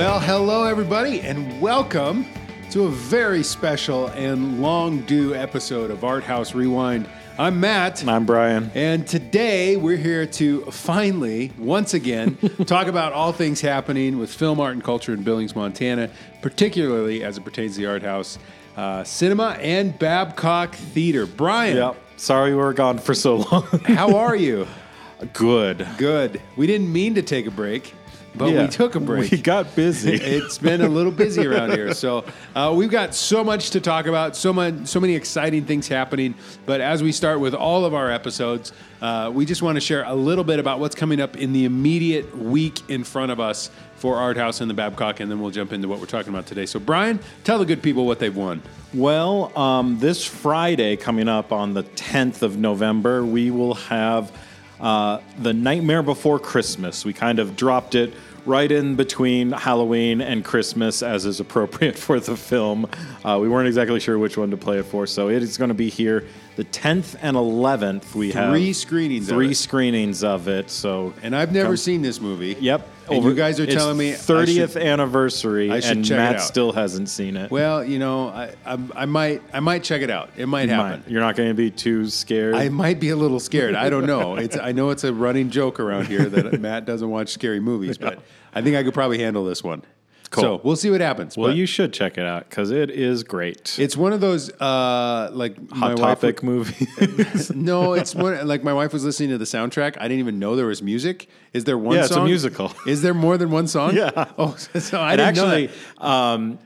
Well, hello, everybody, and welcome to a very special and long due episode of Art House Rewind. I'm Matt. I'm Brian. And today we're here to finally, once again, talk about all things happening with film, art, and culture in Billings, Montana, particularly as it pertains to the art house, uh, cinema, and Babcock Theater. Brian, Yep. Sorry we were gone for so long. how are you? Good. Good. We didn't mean to take a break, but Yeah. we took a break. We got busy. it's been a little busy around here. So uh, we've got so much to talk about, so much, so many exciting things happening. But as we start with all of our episodes, uh, we just want to share a little bit about what's coming up in the immediate week in front of us for Art House and the Babcock, and then we'll jump into what we're talking about today. So Brian, tell the good people what they've won. well, um, this Friday coming up on the 10th of November, we will have uh, The Nightmare Before Christmas. We kind of dropped it right in between Halloween and Christmas as is appropriate for the film. Uh, we weren't exactly sure which one to play it for, so it is going to be here the 10th and 11th. We have Three screenings of Three it. screenings of it. So And I've never Come- seen this movie. Yep. And you guys are telling me I 30th should- anniversary, I should and check it Matt out. still hasn't seen it. Well, you know, I, I, I might, I might check it out. It might You happen. might- You're not going to be too scared. I might be a little scared. I don't know. It's I know it's a running joke around here that Matt doesn't watch scary movies, but I think I could probably handle this one. Cool. So we'll see what happens. well, but you should check it out because it is great. it's one of those uh, like my Hot wife topic movie. would- no, it's one like my wife was listening to the soundtrack. I didn't even know there was music. Is there one? Yeah, it's a musical. Is there more than one song? Yeah. Oh, so I and didn't know actually, that. um,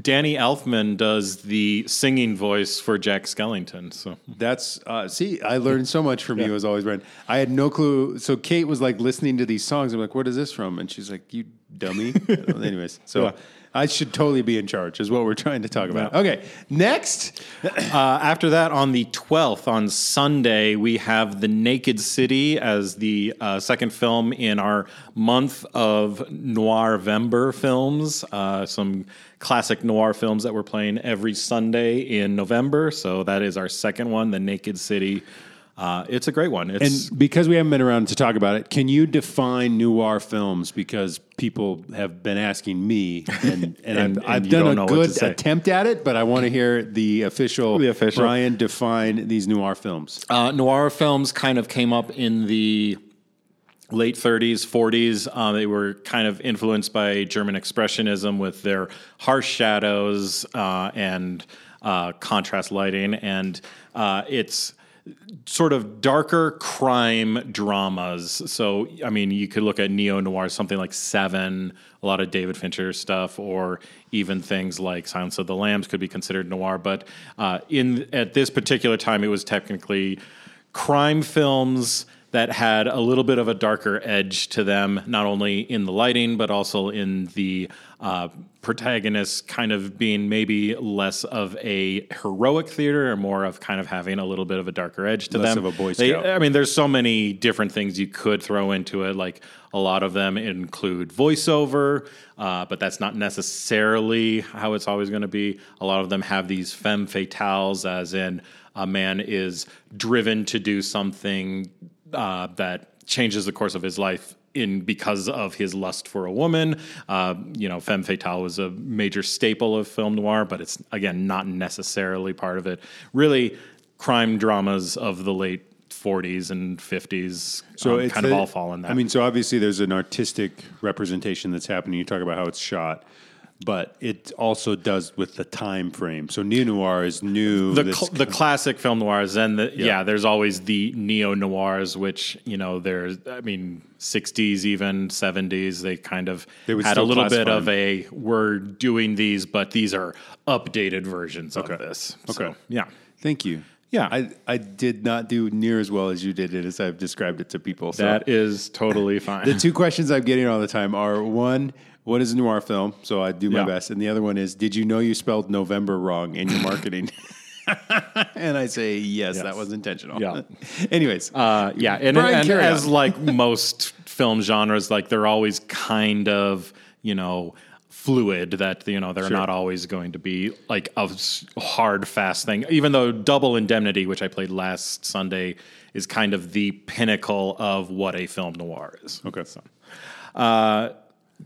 Danny Elfman does the singing voice for Jack Skellington. So That's uh, see, I learned so much from you as always, Brent. I had no clue. So Kate was like listening to these songs. I'm like, "What is this from?" And she's like, "You dummy." Anyways, so Yeah. I should totally be in charge, is what we're trying to talk about. Yeah. Okay, next. Uh, after that, on the 12th, on Sunday, we have The Naked City as the uh, second film in our month of Noirvember films. Uh, some classic noir films that we're playing every Sunday in November. So that is our second one, The Naked City. Uh, it's a great one. It's And because we haven't been around to talk about it, can you define noir films? Because people have been asking me, and, and, And- I've, and I've you done a know what to good attempt at it, but I want to hear the official, The official. Brian define these noir films. Uh, noir films kind of came up in the late 30s, 40s. Uh, they were kind of influenced by German Expressionism with their harsh shadows uh, and uh, contrast lighting. And uh, it's sort of darker crime dramas. So, I mean, you could look at neo noir, something like Seven, a lot of David Fincher stuff, or even things like Silence of the Lambs could be considered noir. But uh, in at this particular time, it was technically crime films that had a little bit of a darker edge to them, not only in the lighting, but also in the uh, protagonists kind of being maybe less of a heroic theater or more of kind of having a little bit of a darker edge to Less them. of a Boy They- I mean, there's so many different things you could throw into it. Like a lot of them include voiceover, uh, but that's not necessarily how it's always going to be. A lot of them have these femme fatales, as in a man is driven to do something uh, that changes the course of his life in because of his lust for a woman. Uh, you know, femme fatale was a major staple of film noir, but it's again not necessarily part of it. Really, crime dramas of the late 40s and 50s So um, it's kind of all fall in that. I mean, so obviously there's an artistic representation that's happening. You talk about how it's shot, but it also does with the time frame. So neo noir is new. the cl- the classic film noirs, and the, yeah. Yeah. there's always the neo noirs, which you know, there's I mean, 60s even 70s, they kind of They had a little bit of a we're doing these, but these are updated versions Okay. of this. Okay. So, yeah. Thank you. Yeah. I, I did not do near as well as you did it as I've described it to people. So That is totally fine. the two questions I'm getting all the time are one, what is a noir film? So I do my Yeah. best. And the other one is, did you know you spelled November wrong in your marketing? and I say, yes, Yes. that was intentional. Yeah. Anyways, Uh, yeah, and, Brian, and carry as like most film genres, like they're always kind of you know fluid. That you know they're Sure. not always going to be like a hard fast thing. Even though Double Indemnity, which I played last Sunday, is kind of the pinnacle of what a film noir is. okay. Uh,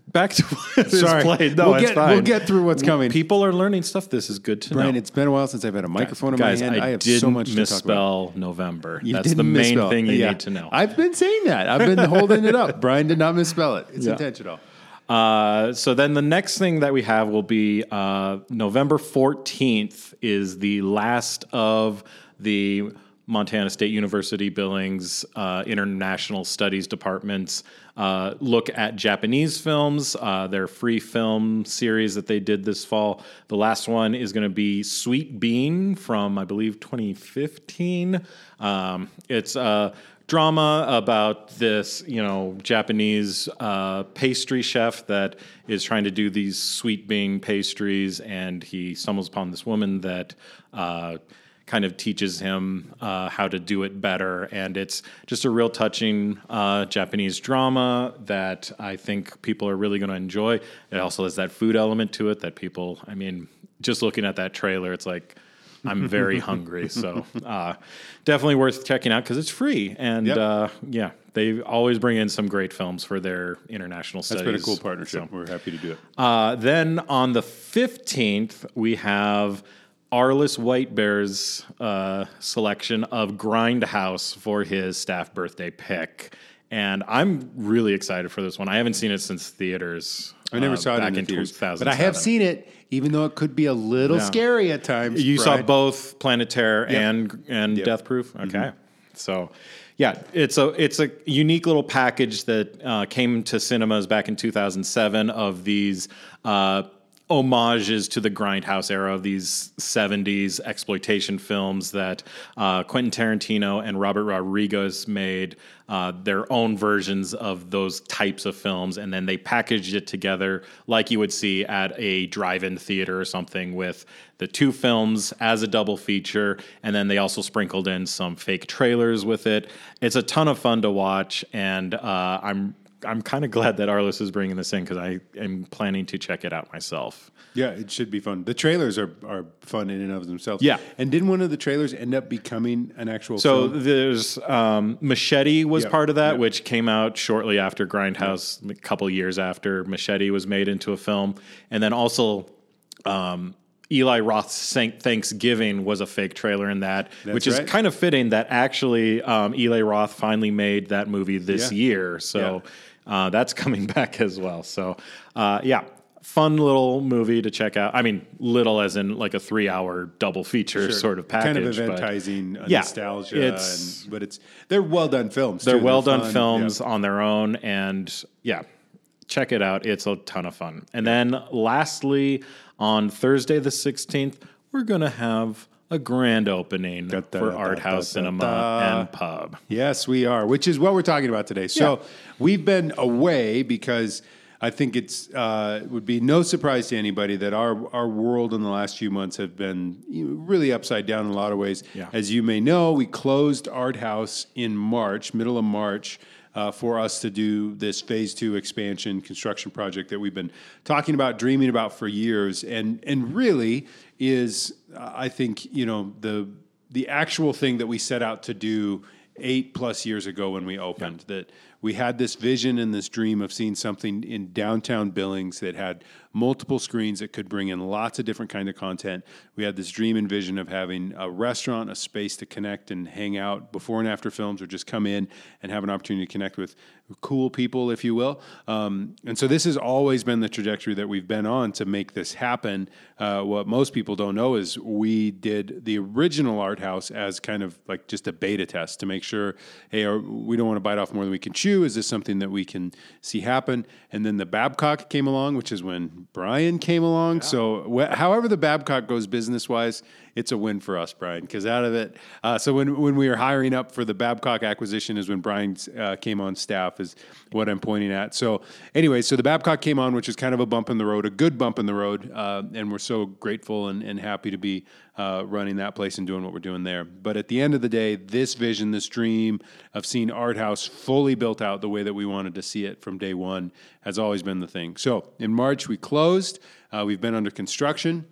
back to what Sorry. played. No, we'll it's get, fine. We'll get through what's coming. People are learning stuff. This is good to Brian, know. it's been a while since I've had a microphone Guys, in my hand. I, I, have so much to talk about. misspell November. You That's the main misspell. thing you Yeah. need to know. I've been saying that. I've been holding it up. Brian did not misspell it. It's Yeah. intentional. Uh, so then the next thing that we have will be uh, November 14th is the last of the Montana State University Billings uh, International Studies Department's uh, look at Japanese films, uh, their free film series that they did this fall. The last one is going to be Sweet Bean from, I believe, 2015. Um, it's a drama about this, you know, Japanese uh, pastry chef that is trying to do these sweet bean pastries, and he stumbles upon this woman that. Kind of teaches him uh, how to do it better. And it's just a real touching uh, Japanese drama that I think people are really going to enjoy. It also has that food element to it that people, I mean, just looking at that trailer, it's like, I'm very hungry. So uh, definitely worth checking out because it's free. And Yep. uh, yeah, they always bring in some great films for their international That's studies. been a cool partnership. So- We're happy to do it. uh, then on the 15th, we have Arliss White Bear's uh, selection of Grindhouse for his staff birthday pick. And I'm really excited for this one. I haven't seen it since theaters. I never uh, saw it back in the theaters, 2007. but I have seen it, even though it could be a little Yeah. scary at times. You saw both Planet Terror Yep. Mm-hmm. and and Death Proof. Okay, so yeah, it's a it's a unique little package that uh, came to cinemas back in 2007 of these. Uh, homages to the grindhouse era of these 70s exploitation films that uh, quentin tarantino and robert rodriguez made uh, their own versions of those types of films and then they packaged it together like you would see at a drive-in theater or something with the two films as a double feature and then they also sprinkled in some fake trailers with it. It's a ton of fun to watch and uh, i'm I'm kind of glad that Arliss is bringing this in because I am planning to check it out myself. Yeah, it should be fun. The trailers are, are fun in and of themselves. Yeah. And didn't one of the trailers end up becoming an actual So film? there's um, Machete was Yep, part of that, yep. which came out shortly after Grindhouse, a couple years after Machete was made into a film, and then also. Um, Eli Roth's Thanksgiving was a fake trailer in that, which is right. kind of fitting that actually um, Eli Roth finally made that movie this Yeah. year. So uh, that's coming back as well. So uh, yeah, fun little movie to check out. I mean, little as in like a three-hour double feature sort of package. kind of eventizing uh, Yeah, nostalgia. it's- and, but it's they're well done films. they're too. well done fun. films Yeah. on their own, and yeah, check it out. It's a ton of fun. And then lastly, on Thursday the sixteenth, we're gonna have a grand opening Da, da, for da, Art House Cinema and Pub. Yes, we are, which is what we're talking about today. So Yeah. we've been away because I think it's uh, would be no surprise to anybody that our our world in the last few months have been really upside down in a lot of ways. Yeah. As you may know, we closed Art House in March, middle of March. Uh, for us to do this phase two expansion construction project that we've been talking about, dreaming about for years, and and really is, uh, I think, you know, the the actual thing that we set out to do eight plus years ago when we opened that we had this vision and this dream of seeing something in downtown billings that had multiple screens that could bring in lots of different kind of content. We had this dream and vision of having a restaurant a space to connect and hang out before and after films or just come in and have an opportunity to connect with cool people if you will. Um, and so this has always been the trajectory that we've been on to make this happen. Uh, what most people don't know is we did the original art house as kind of like just a beta test to make sure hey are, we don't want to bite off more than we can chew. Is this something that we can see happen? And then the babcock came along which is when brian came along. So wh- however the babcock goes business wise it's a win for us brian because out of it uh, so when, when we were hiring up for the babcock acquisition is when brian uh, came on staff is what i'm pointing at so anyway so the babcock came on which is kind of a bump in the road a good bump in the road uh, and we're so grateful and, and happy to be uh, running that place and doing what we're doing there. But at the end of the day, this vision, this dream of seeing Art House fully built out the way that we wanted to see it from day one has always been the thing. So in March, we closed. Uh, we've been under construction.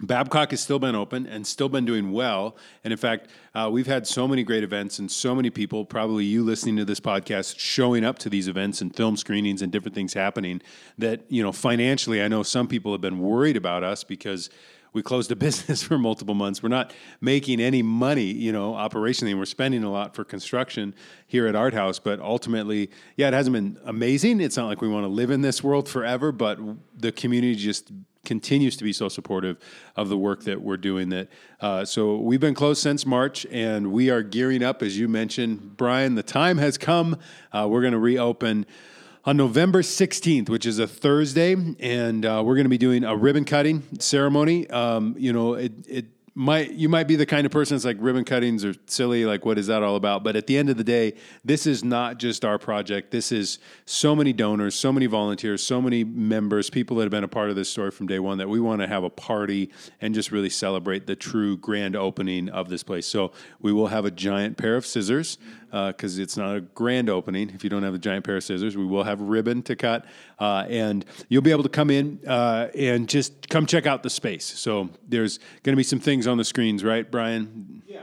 Babcock has still been open and still been doing well. And in fact, uh, we've had so many great events and so many people, probably you listening to this podcast, showing up to these events and film screenings and different things happening that, you know, financially, I know some people have been worried about us because we closed a business for multiple months. We're not making any money, you know, operationally, and we're spending a lot for construction here at Art House. But ultimately, yeah, it hasn't been amazing. It's not like we want to live in this world forever, but the community just continues to be so supportive of the work that we're doing that uh, so we've been closed since march and we are gearing up as you mentioned brian the time has come uh, we're going to reopen on November 16th, which is a Thursday, and uh, we're going to be doing a ribbon cutting ceremony. Um, you know, it, it might you might be the kind of person that's like ribbon cuttings are silly like what is that all about? But at the end of the day this is not just our project. This is so many donors so many volunteers so many members people that have been a part of this story from day one that we want to have a party and just really celebrate the true grand opening of this place. So we will have a giant pair of scissors because uh, it's not a grand opening if you don't have a giant pair of scissors. We will have ribbon to cut, uh, and you'll be able to come in uh, and just come check out the space. So there's going to be some things on the screens, right, Brian? Yeah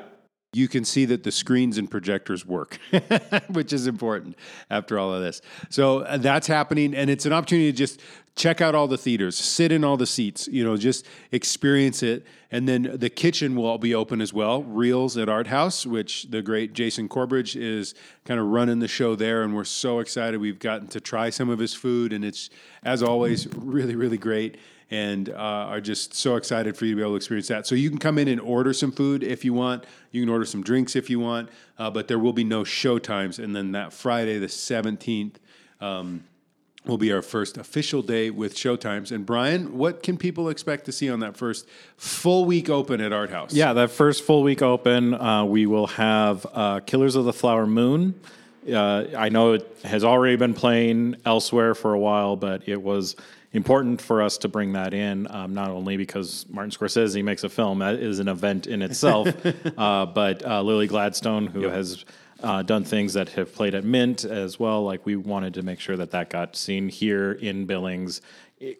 you can see that the screens and projectors work, which is important after all of this. So uh, that's happening, and it's an opportunity to just check out all the theaters, sit in all the seats, you know, just experience it. And then the kitchen will be open as well. Reels at Art House, which the great Jason Corbridge is kind of running the show there, and we're so excited. We've gotten to try some of his food, and it's as always really, really great and uh, are just so excited for you to be able to experience that. So you can come in and order some food if you want. You can order some drinks if you want, uh, but there will be no show times. And then that Friday, the 17th, um, will be our first official day with showtimes. And Brian, what can people expect to see on that first full week open at Art House? Yeah, that first full week open, uh, we will have uh, Killers of the Flower Moon. Uh, I know it has already been playing elsewhere for a while, but it was important for us to bring that in, um, not only because Martin Scorsese makes a film, that is an event in itself, uh, but uh, Lily Gladstone, who yep. has uh, done things that have played at Mint as well. Like we wanted to make sure that that got seen here in Billings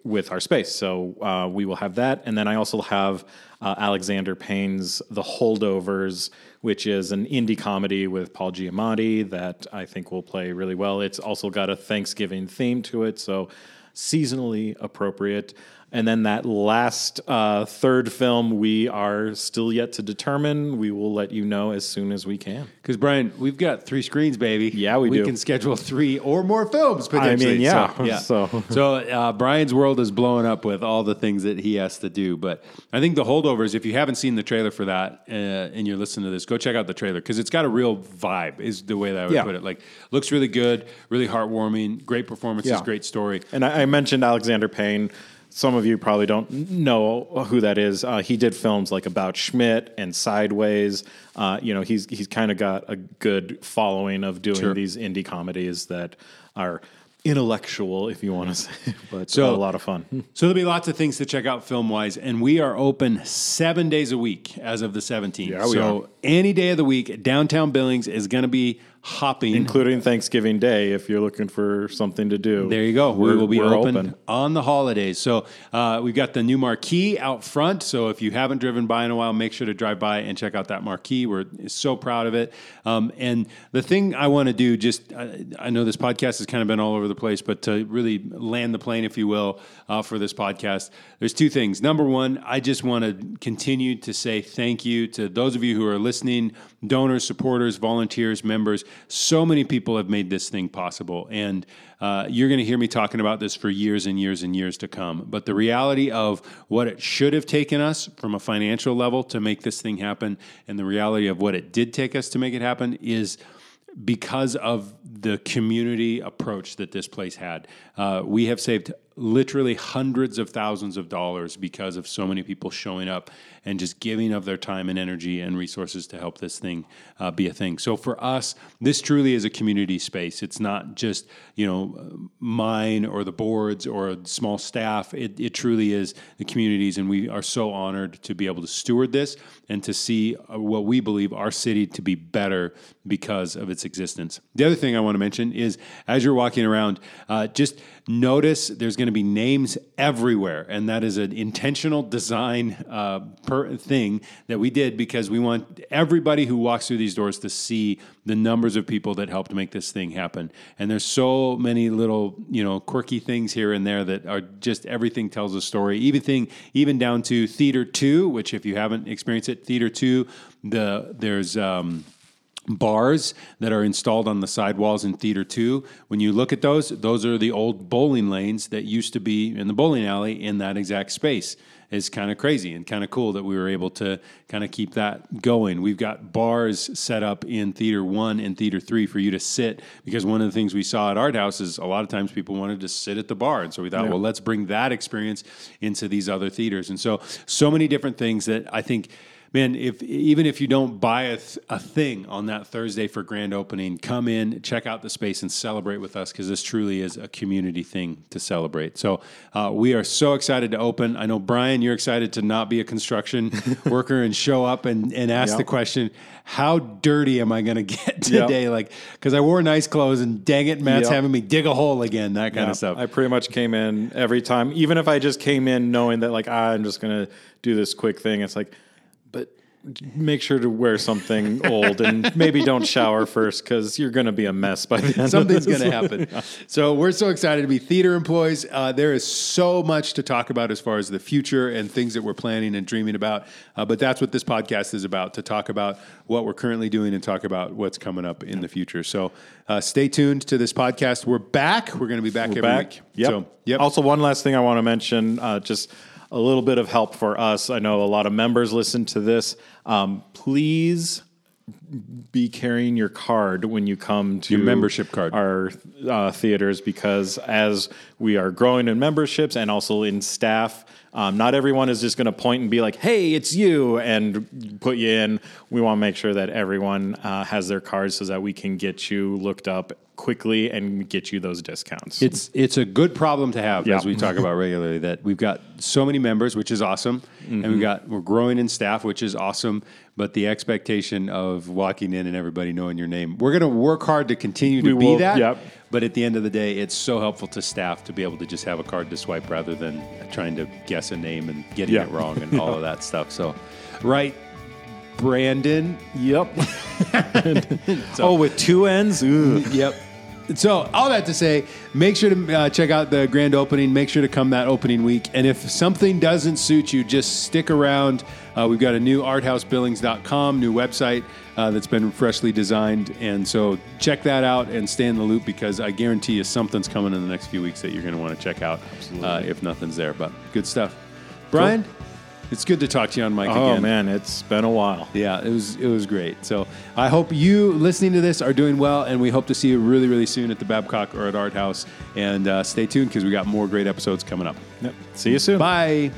with our space. So uh, we will have that. And then I also have uh, Alexander Payne's The Holdovers, which is an indie comedy with Paul Giamatti that I think will play really well. It's also got a Thanksgiving theme to it. So seasonally appropriate. And then that last uh, third film, we are still yet to determine. We will let you know as soon as we can. Because Brian, we've got three screens, baby. Yeah, we, we do. can schedule three or more films potentially. I mean, yeah. So, yeah. so, so uh, Brian's world is blowing up with all the things that he has to do. But I think the holdovers. If you haven't seen the trailer for that uh, and you're listening to this, go check out the trailer because it's got a real vibe. Is the way that I would yeah. put it. Like, looks really good, really heartwarming, great performances, yeah. great story. And I, I mentioned Alexander Payne some of you probably don't know who that is. Uh, he did films like About Schmidt and Sideways. Uh, you know, he's he's kind of got a good following of doing sure. these indie comedies that are intellectual, if you want to say, but so, a lot of fun. So there'll be lots of things to check out film wise, and we are open seven days a week as of the 17th. Yeah, we so are. Any day of the week, downtown Billings is going to be hopping, including Thanksgiving Day, if you're looking for something to do. There you go. We're, we will be open, open, on the holidays. So uh, we've got the new marquee out front. So if you haven't driven by in a while, make sure to drive by and check out that marquee. We're so proud of it. Um, and the thing I want to do, just I, I, know this podcast has kind of been all over the place, but to really land the plane, if you will, uh, for this podcast, there's two things. Number one, I just want to continue to say thank you to those of you who are listening, donors, supporters, volunteers, members so many people have made this thing possible. And uh, you're going to hear me talking about this for years and years and years to come. But the reality of what it should have taken us from a financial level to make this thing happen, and the reality of what it did take us to make it happen is because of the community approach that this place had. Uh, we have saved literally hundreds of thousands of dollars because of so many people showing up and just giving of their time and energy and resources to help this thing uh, be a thing. So for us, this truly is a community space. It's not just you know mine or the boards or small staff. It, it truly is the communities, and we are so honored to be able to steward this and to see uh, what we believe our city to be better because of its existence. The other thing I want to mention is as you're walking around, uh, just notice there's going to be names everywhere, and that is an intentional design uh, per thing that we did because we want everybody who walks through these doors to see the numbers of people that helped make this thing happen. And there's so many little, you know, quirky things here and there that are just everything tells a story. Even thing, even down to Theater Two, which if you haven't experienced it, Theater Two, the there's. Um, bars that are installed on the sidewalls in theater 2 when you look at those those are the old bowling lanes that used to be in the bowling alley in that exact space. It's kind of crazy and kind of cool that we were able to kind of keep that going. We've got bars set up in theater 1 and theater 3 for you to sit because one of the things we saw at art house is a lot of times people wanted to sit at the bar and so we thought well let's bring that experience into these other theaters. And so so many different things that i think man, if even if you don't buy a, th- a thing on that Thursday for grand opening, come in, check out the space, and celebrate with us because this truly is a community thing to celebrate. So uh, we are so excited to open. I know Brian, you're excited to not be a construction worker and show up and, and ask Yep. the question, how dirty am I going to get today? Like, because I wore nice clothes and dang it, Matt's Yep. having me dig a hole again, that kind of stuff. I pretty much came in every time, even if I just came in knowing that like ah, I'm just gonna do this quick thing. It's like, make sure to wear something old and maybe don't shower first because you're gonna be a mess by the end. Something's going to happen. So we're so excited to be theater employees. Uh, there is so much to talk about as far as the future and things that we're planning and dreaming about. Uh, but that's what this podcast is about to talk about what we're currently doing and talk about what's coming up in the future. So uh, stay tuned to this podcast. We're back. We're going to be back every back. week. Yep. So, yep. Also, one last thing I want to mention, uh, just a little bit of help for us. I know a lot of members listen to this. Um, please be carrying your card when you come to Your membership card. our uh, theaters because as we are growing in memberships and also in staff. Um, not everyone is just going to point and be like, "Hey, it's you," and put you in. We want to make sure that everyone uh, has their cards so that we can get you looked up quickly and get you those discounts. It's it's a good problem to have Yeah. as we talk about regularly that we've got so many members, which is awesome, and Mm-hmm. we got we're growing in staff, which is awesome. But the expectation of walking in and everybody knowing your name, we're going to work hard to continue to We be will, that. yep. But at the end of the day, it's so helpful to staff to be able to just have a card to swipe rather than trying to guess a name and getting Yeah. it wrong and all of that stuff. So, right, Brandon. Yep. oh, with two ends. Ooh. Yep. So, all that to say, make sure to uh, check out the grand opening. Make sure to come that opening week. And if something doesn't suit you, just stick around. Uh, we've got a new arthousebillings.com, new website uh, that's been freshly designed. And so, check that out and stay in the loop because I guarantee you something's coming in the next few weeks that you're going to want to check out uh, if nothing's there. But good stuff. Brian, it's good to talk to you on mic Oh again. man, it's been a while. Yeah, it was it was great. So I hope you listening to this are doing well, and we hope to see you really really soon at the Babcock or at Art House. And uh, stay tuned because we got more great episodes coming up. Yep. See you soon. Bye.